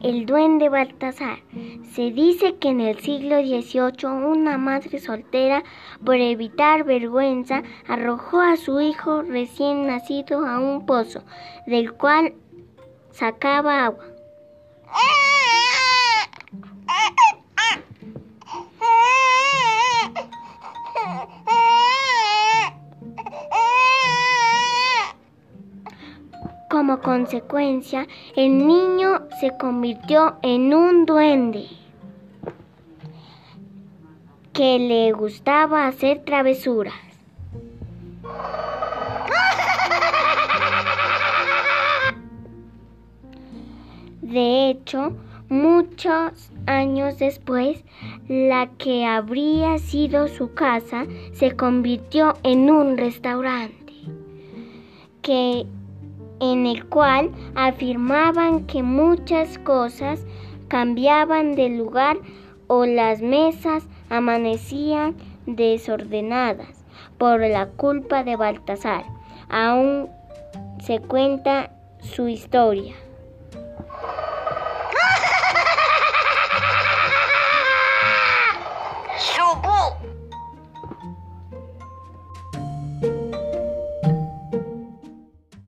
El duende Baltasar. Se dice que en el siglo XVIII una madre soltera, por evitar vergüenza, arrojó a su hijo recién nacido a un pozo, del cual sacaba agua. Como consecuencia, el niño se convirtió en un duende que le gustaba hacer travesuras. De hecho, muchos años después, la que habría sido su casa se convirtió en un restaurante que en el cual afirmaban que muchas cosas cambiaban de lugar o las mesas amanecían desordenadas por la culpa de Baltasar. Aún se cuenta su historia.